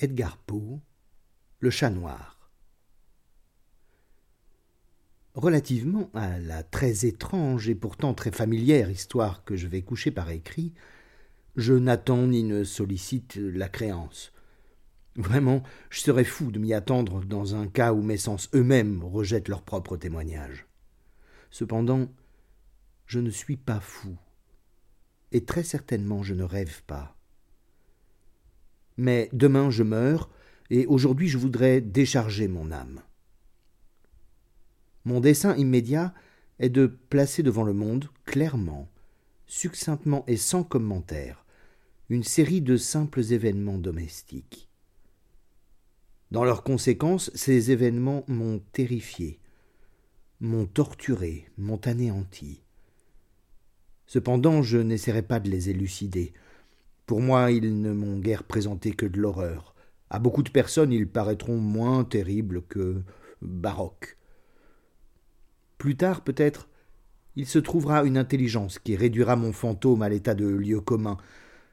Edgar Poe, Le chat noir. Relativement à la très étrange et pourtant très familière histoire que je vais coucher par écrit, je n'attends ni ne sollicite la créance. Vraiment, je serais fou de m'y attendre dans un cas où mes sens eux-mêmes rejettent leur propre témoignage. Cependant, je ne suis pas fou, et très certainement je ne rêve pas. Mais demain je meurs, et aujourd'hui je voudrais décharger mon âme. Mon dessein immédiat est de placer devant le monde, clairement, succinctement et sans commentaire, une série de simples événements domestiques. Dans leurs conséquences, ces événements m'ont terrifié, m'ont torturé, m'ont anéanti. Cependant, je n'essaierai pas de les élucider, pour moi, ils ne m'ont guère présenté que de l'horreur. À beaucoup de personnes, ils paraîtront moins terribles que baroques. Plus tard, peut-être, il se trouvera une intelligence qui réduira mon fantôme à l'état de lieu commun,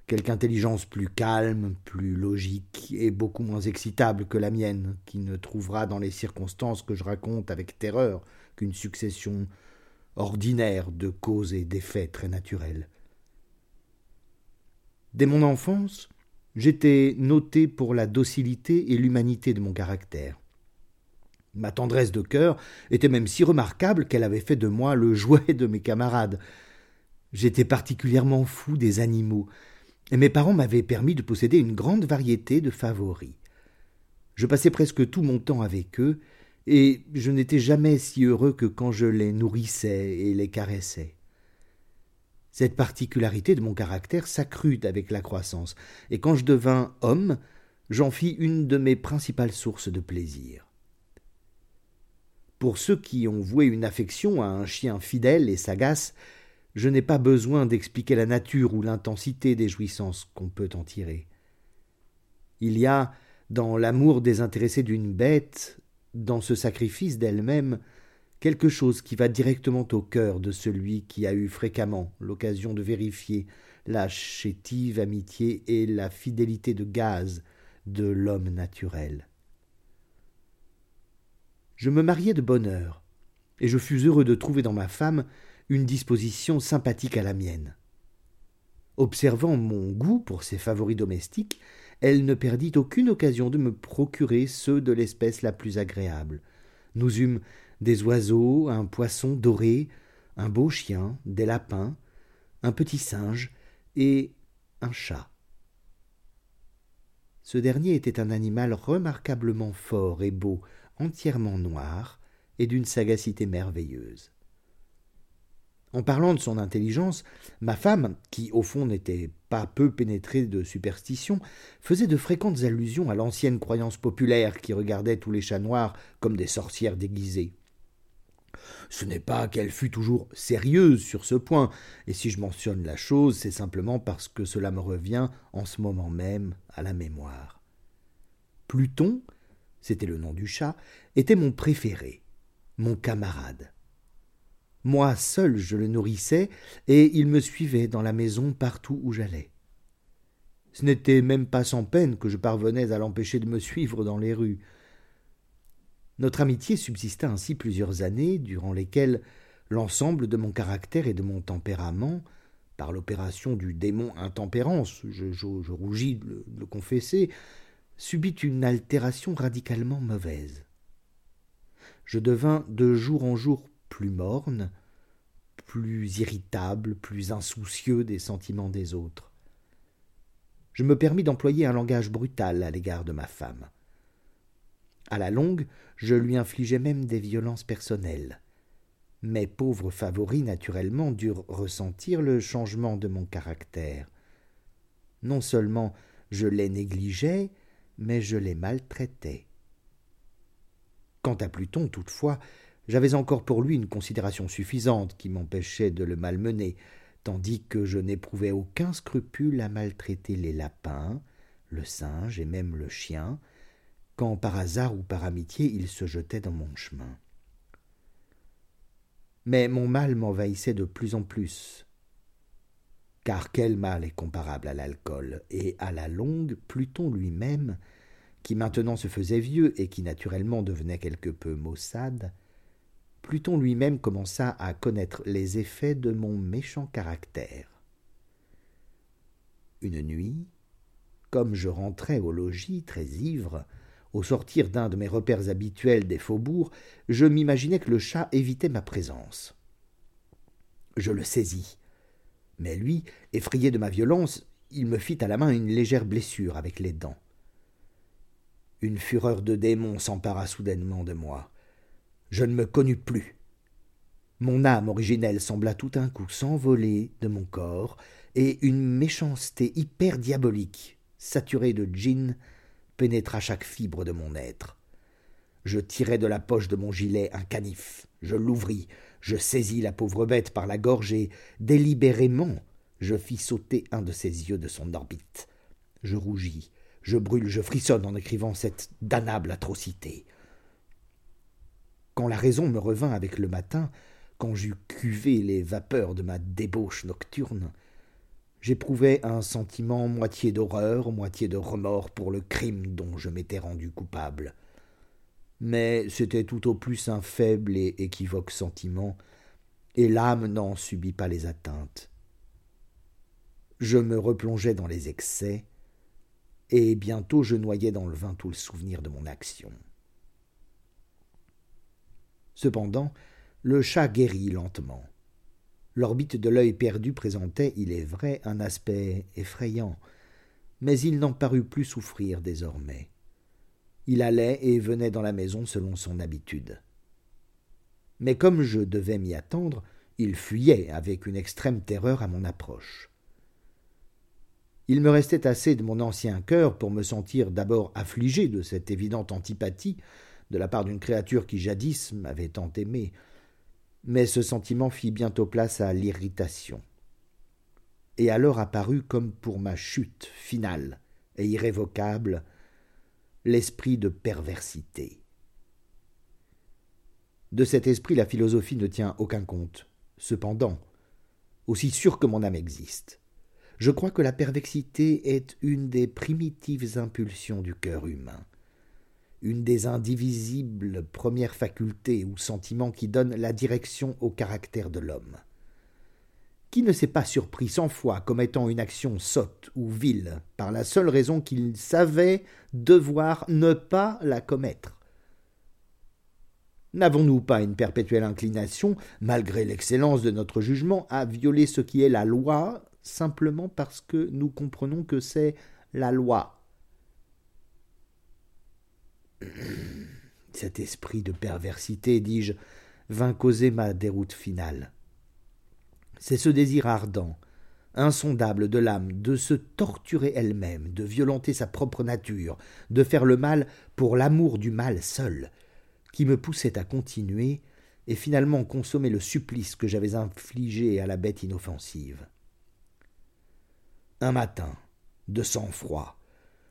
quelque intelligence plus calme, plus logique et beaucoup moins excitable que la mienne, qui ne trouvera dans les circonstances que je raconte avec terreur qu'une succession ordinaire de causes et d'effets très naturels. Dès mon enfance, j'étais noté pour la docilité et l'humanité de mon caractère. Ma tendresse de cœur était même si remarquable qu'elle avait fait de moi le jouet de mes camarades. J'étais particulièrement fou des animaux, et mes parents m'avaient permis de posséder une grande variété de favoris. Je passais presque tout mon temps avec eux, et je n'étais jamais si heureux que quand je les nourrissais et les caressais. Cette particularité de mon caractère s'accrut avec la croissance, et quand je devins homme, j'en fis une de mes principales sources de plaisir. Pour ceux qui ont voué une affection à un chien fidèle et sagace, je n'ai pas besoin d'expliquer la nature ou l'intensité des jouissances qu'on peut en tirer. Il y a, dans l'amour désintéressé d'une bête, dans ce sacrifice d'elle-même, quelque chose qui va directement au cœur de celui qui a eu fréquemment l'occasion de vérifier la chétive amitié et la fidélité de gaz de l'homme naturel. Je me mariai de bonne heure, et je fus heureux de trouver dans ma femme une disposition sympathique à la mienne. Observant mon goût pour ses favoris domestiques, elle ne perdit aucune occasion de me procurer ceux de l'espèce la plus agréable. Nous eûmes des oiseaux, un poisson doré, un beau chien, des lapins, un petit singe et un chat. Ce dernier était un animal remarquablement fort et beau, entièrement noir et d'une sagacité merveilleuse. En parlant de son intelligence, ma femme, qui au fond n'était pas peu pénétrée de superstition, faisait de fréquentes allusions à l'ancienne croyance populaire qui regardait tous les chats noirs comme des sorcières déguisées. Ce n'est pas qu'elle fût toujours sérieuse sur ce point, et si je mentionne la chose, c'est simplement parce que cela me revient en ce moment même à la mémoire. Pluton, c'était le nom du chat, était mon préféré, mon camarade. Moi seul je le nourrissais, et il me suivait dans la maison partout où j'allais. Ce n'était même pas sans peine que je parvenais à l'empêcher de me suivre dans les rues. Notre amitié subsista ainsi plusieurs années, durant lesquelles l'ensemble de mon caractère et de mon tempérament, par l'opération du démon intempérance, je, rougis de le confesser, subit une altération radicalement mauvaise. Je devins de jour en jour plus morne, plus irritable, plus insoucieux des sentiments des autres. Je me permis d'employer un langage brutal à l'égard de ma femme. À la longue, je lui infligeais même des violences personnelles. Mes pauvres favoris, naturellement, durent ressentir le changement de mon caractère. Non seulement je les négligeais, mais je les maltraitais. Quant à Pluton, toutefois, j'avais encore pour lui une considération suffisante qui m'empêchait de le malmener, tandis que je n'éprouvais aucun scrupule à maltraiter les lapins, le singe et même le chien, quand par hasard ou par amitié il se jetait dans mon chemin. Mais mon mal m'envahissait de plus en plus. Car quel mal est comparable à l'alcool, et à la longue Pluton lui-même qui maintenant se faisait vieux et qui naturellement devenait quelque peu maussade, Pluton lui-même commença à connaître les effets de mon méchant caractère. Une nuit, comme je rentrais au logis très ivre, au sortir d'un de mes repères habituels des faubourgs, je m'imaginais que le chat évitait ma présence. Je le saisis. Mais lui, effrayé de ma violence, il me fit à la main une légère blessure avec les dents. Une fureur de démon s'empara soudainement de moi. Je ne me connus plus. Mon âme originelle sembla tout d'un coup s'envoler de mon corps, et une méchanceté hyper diabolique, saturée de gin, pénétra chaque fibre de mon être. Je tirai de la poche de mon gilet un canif, je l'ouvris, je saisis la pauvre bête par la gorge et, délibérément, je fis sauter un de ses yeux de son orbite. Je rougis, je brûle, je frissonne en écrivant cette damnable atrocité. Quand la raison me revint avec le matin, quand j'eus cuvé les vapeurs de ma débauche nocturne, j'éprouvais un sentiment moitié d'horreur, moitié de remords pour le crime dont je m'étais rendu coupable. Mais c'était tout au plus un faible et équivoque sentiment, et l'âme n'en subit pas les atteintes. Je me replongeais dans les excès, et bientôt je noyais dans le vin tout le souvenir de mon action. Cependant, le chat guérit lentement. L'orbite de l'œil perdu présentait, il est vrai, un aspect effrayant, mais il n'en parut plus souffrir désormais. Il allait et venait dans la maison selon son habitude. Mais comme je devais m'y attendre, il fuyait avec une extrême terreur à mon approche. Il me restait assez de mon ancien cœur pour me sentir d'abord affligé de cette évidente antipathie de la part d'une créature qui jadis m'avait tant aimé, mais ce sentiment fit bientôt place à l'irritation. Et alors apparut comme pour ma chute finale et irrévocable l'esprit de perversité. De cet esprit la philosophie ne tient aucun compte. Cependant, aussi sûr que mon âme existe, je crois que la perversité est une des primitives impulsions du cœur humain une des indivisibles premières facultés ou sentiments qui donnent la direction au caractère de l'homme. Qui ne s'est pas surpris cent fois commettant une action sotte ou vile par la seule raison qu'il savait devoir ne pas la commettre N'avons-nous pas une perpétuelle inclination, malgré l'excellence de notre jugement, à violer ce qui est la loi, simplement parce que nous comprenons que c'est la loi cet esprit de perversité, dis-je, vint causer ma déroute finale. C'est ce désir ardent, insondable de l'âme de se torturer elle-même, de violenter sa propre nature, de faire le mal pour l'amour du mal seul, qui me poussait à continuer et finalement consommer le supplice que j'avais infligé à la bête inoffensive. Un matin, de sang-froid,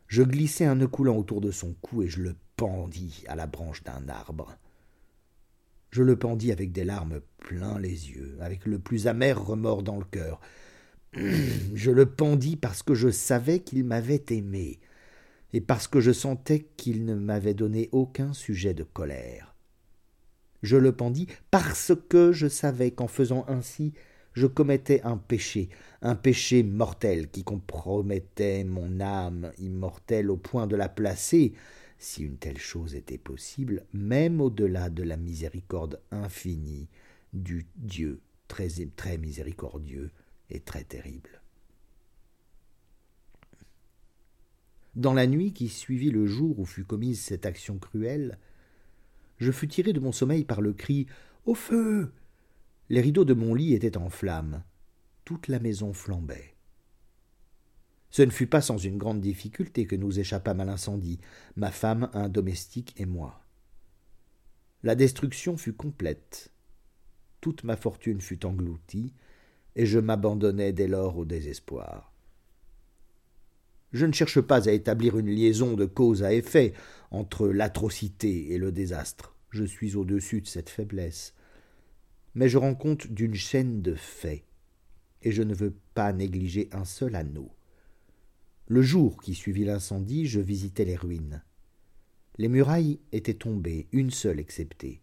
je glissai un nœud coulant autour de son cou et je le pendis à la branche d'un arbre. Je le pendis avec des larmes plein les yeux, avec le plus amer remords dans le cœur. Je le pendis parce que je savais qu'il m'avait aimé, et parce que je sentais qu'il ne m'avait donné aucun sujet de colère. Je le pendis parce que je savais qu'en faisant ainsi, je commettais un péché, un péché mortel qui compromettait mon âme immortelle au point de la placer, si une telle chose était possible, même au-delà de la miséricorde infinie du Dieu très, très miséricordieux et très terrible. Dans la nuit qui suivit le jour où fut commise cette action cruelle, je fus tiré de mon sommeil par le cri Au feu Les rideaux de mon lit étaient en flammes. Toute la maison flambait. Ce ne fut pas sans une grande difficulté que nous échappâmes à l'incendie, ma femme, un domestique et moi. La destruction fut complète. Toute ma fortune fut engloutie, et je m'abandonnai dès lors au désespoir. Je ne cherche pas à établir une liaison de cause à effet entre l'atrocité et le désastre. Je suis au-dessus de cette faiblesse. Mais je rends compte d'une chaîne de faits, et je ne veux pas négliger un seul anneau. Le jour qui suivit l'incendie, je visitai les ruines. Les murailles étaient tombées, une seule exceptée.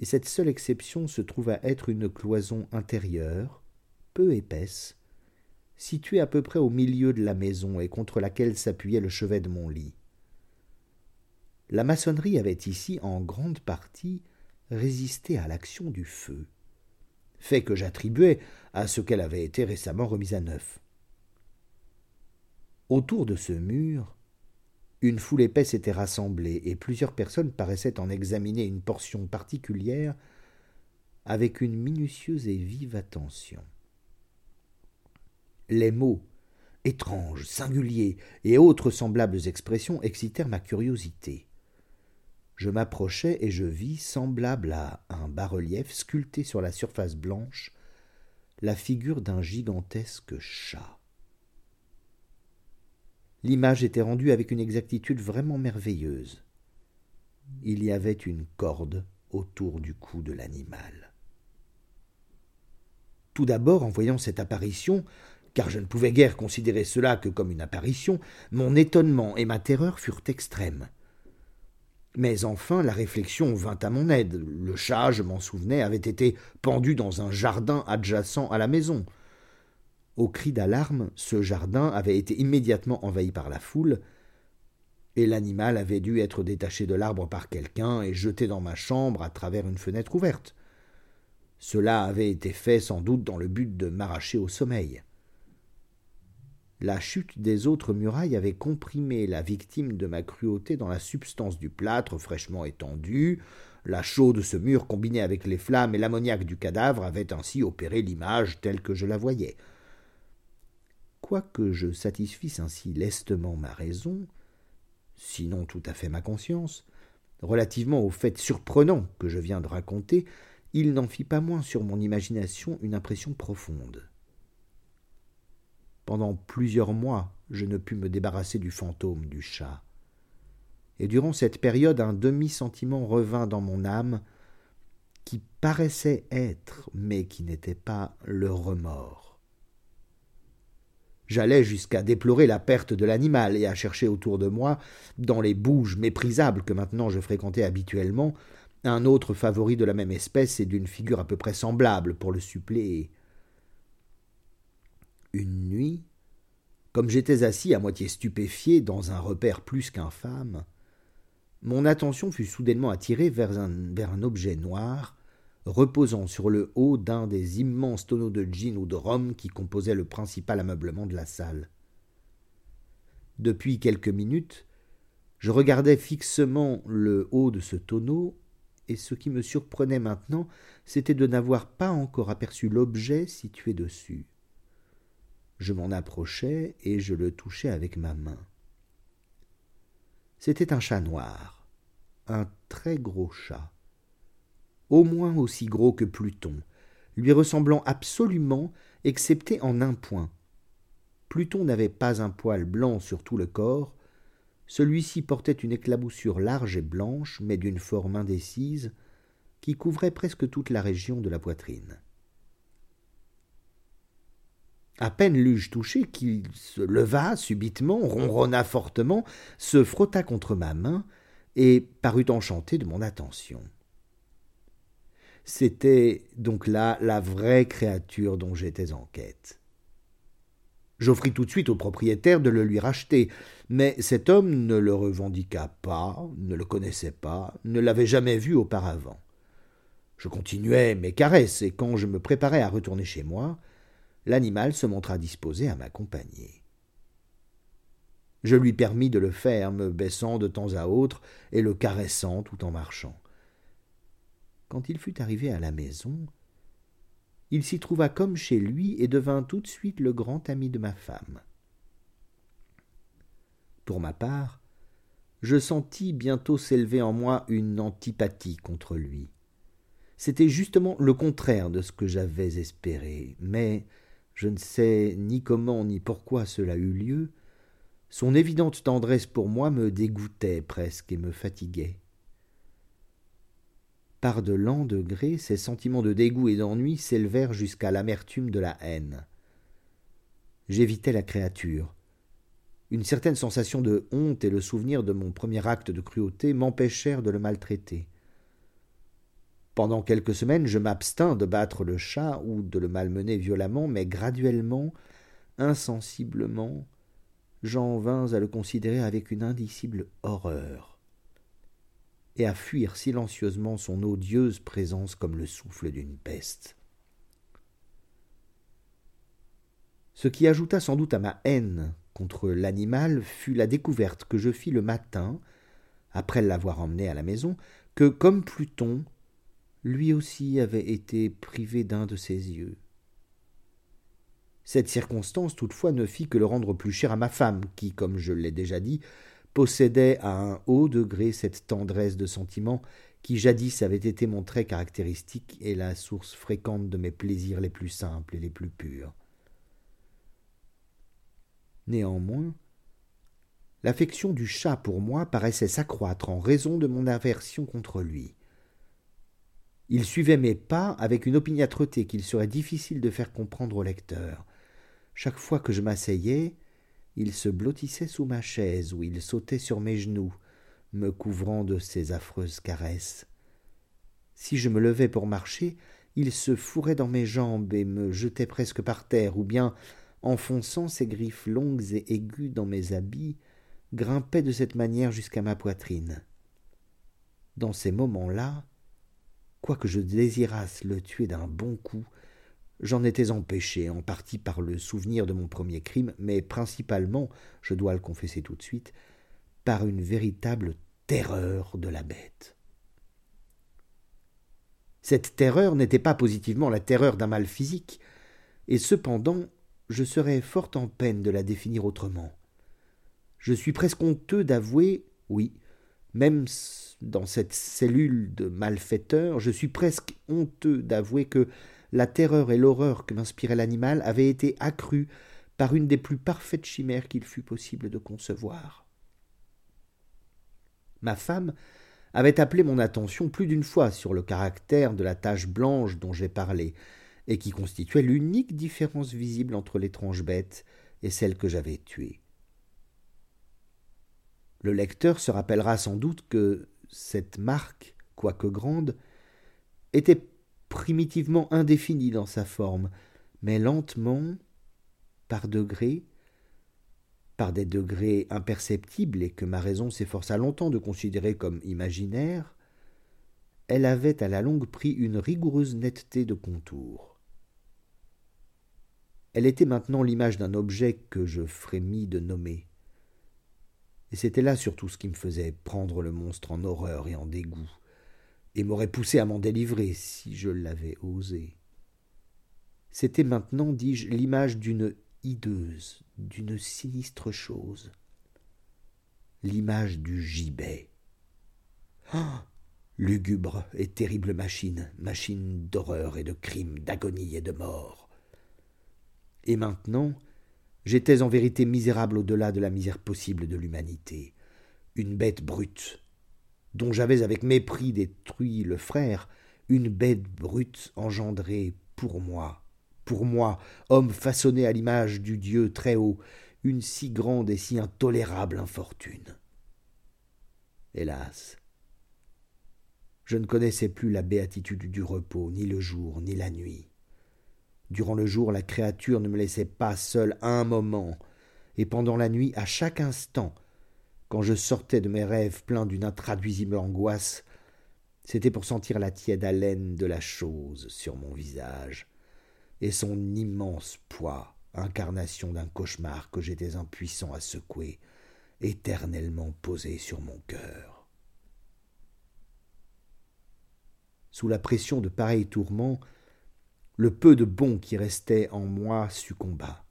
Et cette seule exception se trouva être une cloison intérieure, peu épaisse, située à peu près au milieu de la maison et contre laquelle s'appuyait le chevet de mon lit. La maçonnerie avait ici en grande partie résisté à l'action du feu, fait que j'attribuais à ce qu'elle avait été récemment remise à neuf. Autour de ce mur, une foule épaisse était rassemblée, et plusieurs personnes paraissaient en examiner une portion particulière avec une minutieuse et vive attention. Les mots étranges, singuliers et autres semblables expressions excitèrent ma curiosité. Je m'approchai et je vis, semblable à un bas-relief sculpté sur la surface blanche, la figure d'un gigantesque chat. L'image était rendue avec une exactitude vraiment merveilleuse. Il y avait une corde autour du cou de l'animal. Tout d'abord, en voyant cette apparition, car je ne pouvais guère considérer cela que comme une apparition, mon étonnement et ma terreur furent extrêmes. Mais enfin la réflexion vint à mon aide. Le chat, je m'en souvenais, avait été pendu dans un jardin adjacent à la maison. Au cri d'alarme, ce jardin avait été immédiatement envahi par la foule, et l'animal avait dû être détaché de l'arbre par quelqu'un et jeté dans ma chambre à travers une fenêtre ouverte. Cela avait été fait sans doute dans le but de m'arracher au sommeil. La chute des autres murailles avait comprimé la victime de ma cruauté dans la substance du plâtre fraîchement étendu. La chaux de ce mur combinée avec les flammes et l'ammoniaque du cadavre avait ainsi opéré l'image telle que je la voyais quoique je satisfisse ainsi lestement ma raison, sinon tout à fait ma conscience, relativement au fait surprenant que je viens de raconter, il n'en fit pas moins sur mon imagination une impression profonde. Pendant plusieurs mois, je ne pus me débarrasser du fantôme du chat. Et durant cette période, un demi-sentiment revint dans mon âme qui paraissait être, mais qui n'était pas le remords. J'allais jusqu'à déplorer la perte de l'animal et à chercher autour de moi, dans les bouges méprisables que maintenant je fréquentais habituellement, un autre favori de la même espèce et d'une figure à peu près semblable pour le suppléer. Une nuit, comme j'étais assis à moitié stupéfié dans un repère plus qu'infâme, mon attention fut soudainement attirée vers un, vers un objet noir reposant sur le haut d'un des immenses tonneaux de gin ou de rhum qui composaient le principal ameublement de la salle. Depuis quelques minutes, je regardais fixement le haut de ce tonneau, et ce qui me surprenait maintenant, c'était de n'avoir pas encore aperçu l'objet situé dessus. Je m'en approchai et je le touchai avec ma main. C'était un chat noir, un très gros chat au moins aussi gros que Pluton, lui ressemblant absolument, excepté en un point. Pluton n'avait pas un poil blanc sur tout le corps, celui-ci portait une éclaboussure large et blanche, mais d'une forme indécise, qui couvrait presque toute la région de la poitrine. À peine l'eus-je touché qu'il se leva subitement, ronronna fortement, se frotta contre ma main, et parut enchanté de mon attention. C'était donc là la vraie créature dont j'étais en quête. J'offris tout de suite au propriétaire de le lui racheter, mais cet homme ne le revendiqua pas, ne le connaissait pas, ne l'avait jamais vu auparavant. Je continuai mes caresses, et quand je me préparais à retourner chez moi, l'animal se montra disposé à m'accompagner. Je lui permis de le faire, me baissant de temps à autre et le caressant tout en marchant. Quand il fut arrivé à la maison, il s'y trouva comme chez lui et devint tout de suite le grand ami de ma femme. Pour ma part, je sentis bientôt s'élever en moi une antipathie contre lui. C'était justement le contraire de ce que j'avais espéré, mais je ne sais ni comment ni pourquoi cela eut lieu. Son évidente tendresse pour moi me dégoûtait presque et me fatiguait. Par de lents degrés, ces sentiments de dégoût et d'ennui s'élevèrent jusqu'à l'amertume de la haine. J'évitais la créature. une certaine sensation de honte et le souvenir de mon premier acte de cruauté m'empêchèrent de le maltraiter. Pendant quelques semaines, je m'abstins de battre le chat ou de le malmener violemment, mais graduellement, insensiblement, j'en vins à le considérer avec une indicible horreur et à fuir silencieusement son odieuse présence comme le souffle d'une peste. Ce qui ajouta sans doute à ma haine contre l'animal fut la découverte que je fis le matin, après l'avoir emmené à la maison, que, comme Pluton, lui aussi avait été privé d'un de ses yeux. Cette circonstance toutefois ne fit que le rendre plus cher à ma femme, qui, comme je l'ai déjà dit, possédait à un haut degré cette tendresse de sentiment qui jadis avait été mon trait caractéristique et la source fréquente de mes plaisirs les plus simples et les plus purs. Néanmoins, l'affection du chat pour moi paraissait s'accroître en raison de mon aversion contre lui. Il suivait mes pas avec une opiniâtreté qu'il serait difficile de faire comprendre au lecteur. Chaque fois que je m'asseyais, il se blottissait sous ma chaise ou il sautait sur mes genoux, me couvrant de ses affreuses caresses. Si je me levais pour marcher, il se fourrait dans mes jambes et me jetait presque par terre, ou bien enfonçant ses griffes longues et aiguës dans mes habits, grimpait de cette manière jusqu'à ma poitrine. Dans ces moments-là, quoique je désirasse le tuer d'un bon coup, j'en étais empêché, en partie par le souvenir de mon premier crime, mais principalement, je dois le confesser tout de suite, par une véritable terreur de la bête. Cette terreur n'était pas positivement la terreur d'un mal physique, et cependant je serais fort en peine de la définir autrement. Je suis presque honteux d'avouer, oui, même dans cette cellule de malfaiteur, je suis presque honteux d'avouer que la terreur et l'horreur que m'inspirait l'animal avaient été accrues par une des plus parfaites chimères qu'il fût possible de concevoir. Ma femme avait appelé mon attention plus d'une fois sur le caractère de la tache blanche dont j'ai parlé, et qui constituait l'unique différence visible entre l'étrange bête et celle que j'avais tuée. Le lecteur se rappellera sans doute que cette marque, quoique grande, était primitivement indéfinie dans sa forme, mais lentement, par degrés, par des degrés imperceptibles et que ma raison s'efforça longtemps de considérer comme imaginaires, elle avait à la longue pris une rigoureuse netteté de contour. Elle était maintenant l'image d'un objet que je frémis de nommer. Et c'était là surtout ce qui me faisait prendre le monstre en horreur et en dégoût, et m'aurait poussé à m'en délivrer si je l'avais osé. C'était maintenant, dis-je, l'image d'une hideuse, d'une sinistre chose. L'image du gibet. Ah Lugubre et terrible machine, machine d'horreur et de crime, d'agonie et de mort. Et maintenant, j'étais en vérité misérable au-delà de la misère possible de l'humanité, une bête brute, dont j'avais avec mépris détruit le frère, une bête brute engendrée pour moi, pour moi, homme façonné à l'image du Dieu très haut, une si grande et si intolérable infortune. Hélas, je ne connaissais plus la béatitude du repos, ni le jour, ni la nuit. Durant le jour, la créature ne me laissait pas seul un moment, et pendant la nuit, à chaque instant, quand je sortais de mes rêves pleins d'une intraduisible angoisse, c'était pour sentir la tiède haleine de la chose sur mon visage, et son immense poids, incarnation d'un cauchemar que j'étais impuissant à secouer, éternellement posé sur mon cœur. Sous la pression de pareils tourments, le peu de bon qui restait en moi succomba.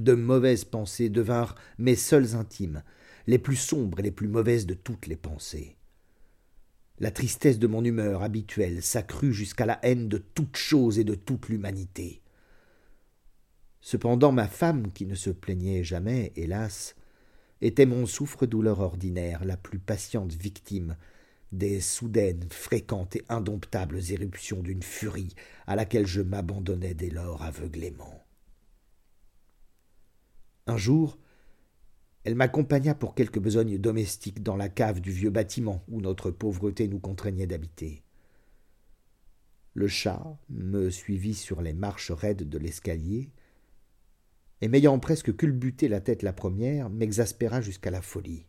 De mauvaises pensées devinrent mes seules intimes, les plus sombres et les plus mauvaises de toutes les pensées. La tristesse de mon humeur habituelle s'accrut jusqu'à la haine de toute chose et de toute l'humanité. Cependant ma femme, qui ne se plaignait jamais, hélas, était mon souffre-douleur ordinaire, la plus patiente victime des soudaines, fréquentes et indomptables éruptions d'une furie à laquelle je m'abandonnais dès lors aveuglément. Un jour, Elle m'accompagna pour quelques besognes domestiques dans la cave du vieux bâtiment où notre pauvreté nous contraignait d'habiter. Le chat me suivit sur les marches raides de l'escalier, et m'ayant presque culbuté la tête la première, m'exaspéra jusqu'à la folie.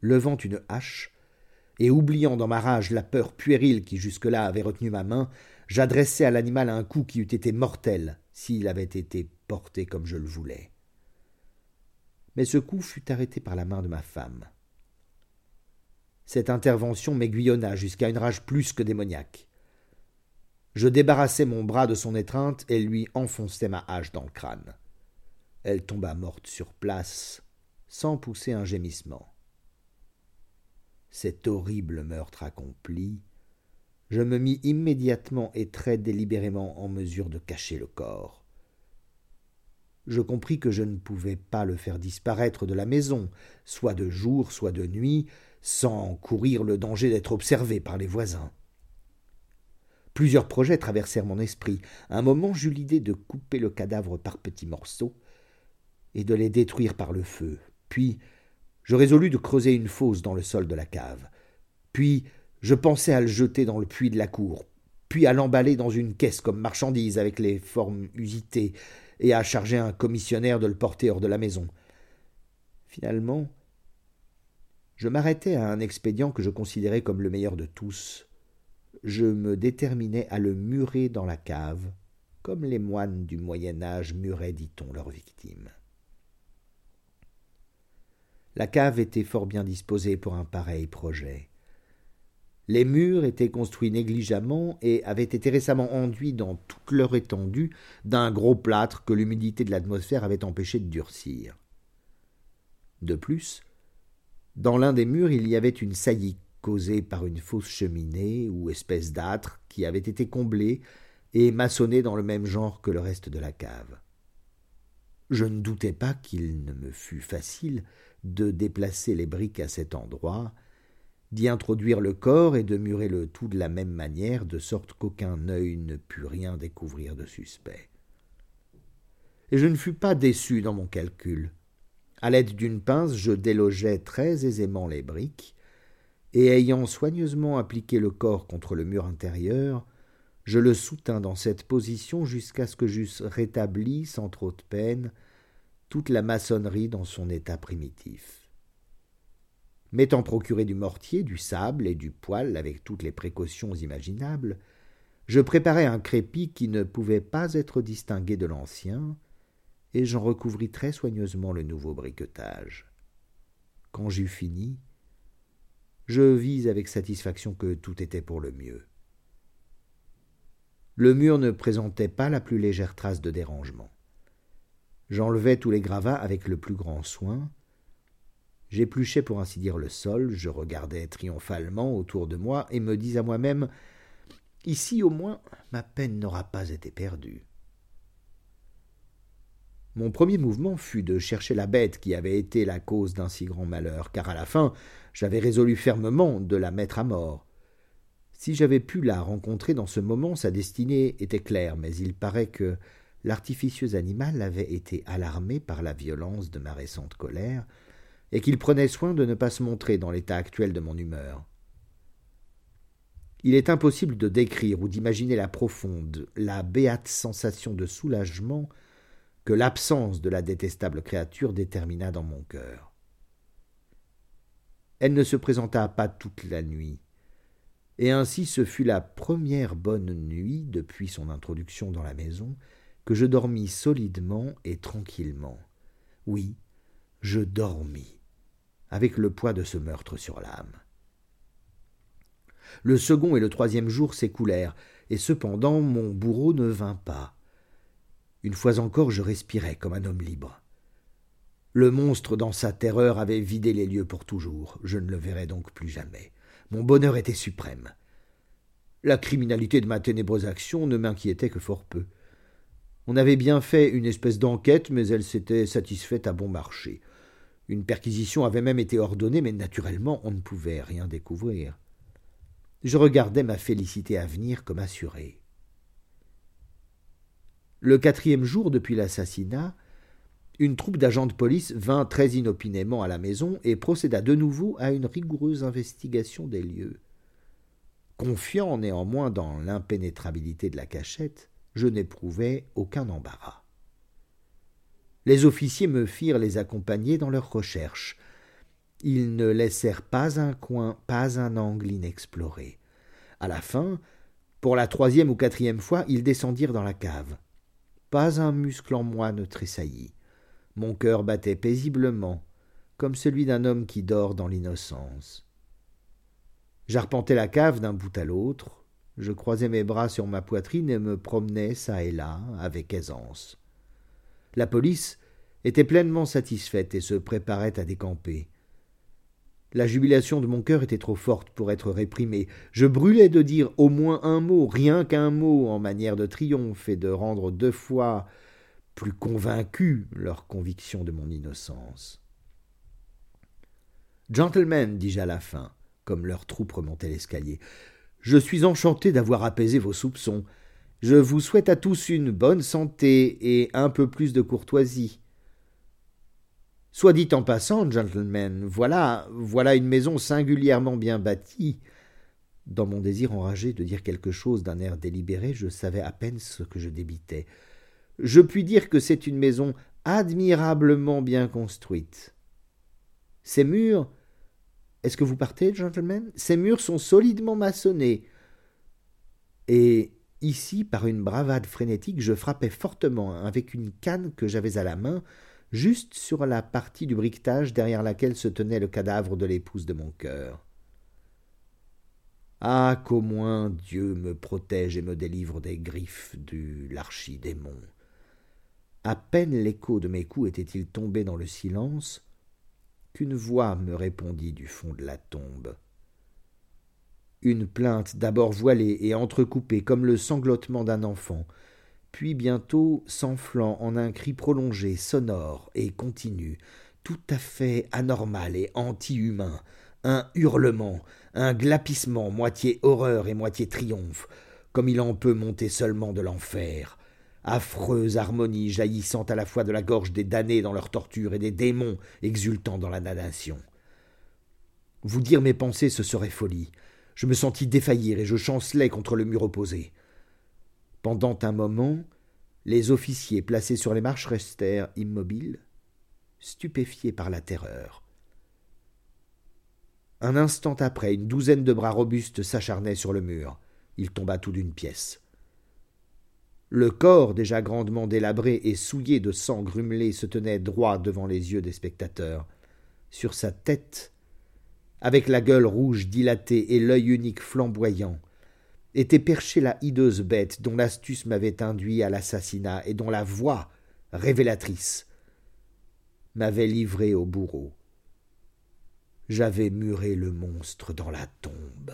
Levant une hache, et oubliant dans ma rage la peur puérile qui jusque-là avait retenu ma main, j'adressai à l'animal un coup qui eût été mortel s'il avait été porté comme je le voulais. Mais ce coup fut arrêté par la main de ma femme. Cette intervention m'aiguillonna jusqu'à une rage plus que démoniaque. Je débarrassai mon bras de son étreinte et lui enfonçai ma hache dans le crâne. Elle tomba morte sur place, sans pousser un gémissement. Cet horrible meurtre accompli, je me mis immédiatement et très délibérément en mesure de cacher le corps. Je compris que je ne pouvais pas le faire disparaître de la maison, soit de jour, soit de nuit, sans courir le danger d'être observé par les voisins. Plusieurs projets traversèrent mon esprit. un moment, j'eus l'idée de couper le cadavre par petits morceaux et de les détruire par le feu. Puis, je résolus de creuser une fosse dans le sol de la cave. Puis, je pensai à le jeter dans le puits de la cour, puis à l'emballer dans une caisse comme marchandise avec les formes usitées, et à charger un commissionnaire de le porter hors de la maison. Finalement, je m'arrêtai à un expédient que je considérais comme le meilleur de tous je me déterminai à le murer dans la cave, comme les moines du Moyen Âge muraient, dit-on, leurs victimes. La cave était fort bien disposée pour un pareil projet. Les murs étaient construits négligemment et avaient été récemment enduits dans toute leur étendue d'un gros plâtre que l'humidité de l'atmosphère avait empêché de durcir. De plus, dans l'un des murs il y avait une saillie causée par une fausse cheminée ou espèce d'âtre qui avait été comblée et maçonnée dans le même genre que le reste de la cave. Je ne doutais pas qu'il ne me fût facile de déplacer les briques à cet endroit, d'y introduire le corps et de murer le tout de la même manière, de sorte qu'aucun œil ne pût rien découvrir de suspect. Et je ne fus pas déçu dans mon calcul. À l'aide d'une pince, je délogeai très aisément les briques, et ayant soigneusement appliqué le corps contre le mur intérieur, je le soutins dans cette position jusqu'à ce que j'eusse rétabli, sans trop de peine, toute la maçonnerie dans son état primitif. M'étant procuré du mortier, du sable et du poêle avec toutes les précautions imaginables, je préparai un crépi qui ne pouvait pas être distingué de l'ancien, et j'en recouvris très soigneusement le nouveau briquetage. Quand j'eus fini, je vis avec satisfaction que tout était pour le mieux. Le mur ne présentait pas la plus légère trace de dérangement. J'enlevai tous les gravats avec le plus grand soin. J'épluchai pour ainsi dire le sol, je regardais triomphalement autour de moi et me dis à moi-même Ici au moins ma peine n'aura pas été perdue. Mon premier mouvement fut de chercher la bête qui avait été la cause d'un si grand malheur, car à la fin j'avais résolu fermement de la mettre à mort. Si j'avais pu la rencontrer dans ce moment, sa destinée était claire, mais il paraît que l'artificieux animal avait été alarmé par la violence de ma récente colère, et qu'il prenait soin de ne pas se montrer dans l'état actuel de mon humeur. Il est impossible de décrire ou d'imaginer la profonde, la béate sensation de soulagement que l'absence de la détestable créature détermina dans mon cœur. Elle ne se présenta pas toute la nuit, et ainsi ce fut la première bonne nuit depuis son introduction dans la maison que je dormis solidement et tranquillement. Oui, je dormis, avec le poids de ce meurtre sur l'âme. Le second et le troisième jour s'écoulèrent, et cependant mon bourreau ne vint pas. Une fois encore je respirais comme un homme libre. Le monstre, dans sa terreur, avait vidé les lieux pour toujours. Je ne le verrais donc plus jamais. Mon bonheur était suprême. La criminalité de ma ténébreuse action ne m'inquiétait que fort peu. On avait bien fait une espèce d'enquête, mais elle s'était satisfaite à bon marché. Une perquisition avait même été ordonnée, mais naturellement on ne pouvait rien découvrir. Je regardais ma félicité à venir comme assurée. Le quatrième jour depuis l'assassinat, une troupe d'agents de police vint très inopinément à la maison et procéda de nouveau à une rigoureuse investigation des lieux. Confiant néanmoins dans l'impénétrabilité de la cachette, je n'éprouvais aucun embarras. Les officiers me firent les accompagner dans leurs recherches. Ils ne laissèrent pas un coin, pas un angle inexploré. À la fin, pour la troisième ou quatrième fois, ils descendirent dans la cave. Pas un muscle en moi ne tressaillit. Mon cœur battait paisiblement, comme celui d'un homme qui dort dans l'innocence. J'arpentais la cave d'un bout à l'autre, je croisais mes bras sur ma poitrine et me promenais çà et là avec aisance. La police était pleinement satisfaite et se préparait à décamper. La jubilation de mon cœur était trop forte pour être réprimée. Je brûlais de dire au moins un mot, rien qu'un mot, en manière de triomphe, et de rendre deux fois plus convaincus leur conviction de mon innocence. Gentlemen, dis-je à la fin, comme leur troupe remontait l'escalier, je suis enchanté d'avoir apaisé vos soupçons. Je vous souhaite à tous une bonne santé et un peu plus de courtoisie. Soit dit en passant, gentlemen, voilà, voilà une maison singulièrement bien bâtie. Dans mon désir enragé de dire quelque chose d'un air délibéré, je savais à peine ce que je débitais. Je puis dire que c'est une maison admirablement bien construite. Ces murs est-ce que vous partez, gentlemen? Ces murs sont solidement maçonnés. Et ici, par une bravade frénétique, je frappais fortement avec une canne que j'avais à la main, juste sur la partie du briquetage derrière laquelle se tenait le cadavre de l'épouse de mon cœur. Ah, qu'au moins Dieu me protège et me délivre des griffes du l'archidémon. À peine l'écho de mes coups était-il tombé dans le silence qu'une voix me répondit du fond de la tombe. Une plainte d'abord voilée et entrecoupée comme le sanglotement d'un enfant, puis bientôt s'enflant en un cri prolongé, sonore et continu, tout à fait anormal et anti-humain, un hurlement, un glapissement moitié horreur et moitié triomphe, comme il en peut monter seulement de l'enfer, affreuse harmonie jaillissant à la fois de la gorge des damnés dans leur torture et des démons exultant dans la damnation. Vous dire mes pensées, ce serait folie. Je me sentis défaillir et je chancelais contre le mur opposé. Pendant un moment, les officiers placés sur les marches restèrent immobiles, stupéfiés par la terreur. Un instant après, une douzaine de bras robustes s'acharnaient sur le mur. Il tomba tout d'une pièce. Le corps, déjà grandement délabré et souillé de sang grumelé, se tenait droit devant les yeux des spectateurs. Sur sa tête, avec la gueule rouge dilatée et l'œil unique flamboyant, était perchée la hideuse bête dont l'astuce m'avait induit à l'assassinat et dont la voix, révélatrice, m'avait livré au bourreau. J'avais muré le monstre dans la tombe.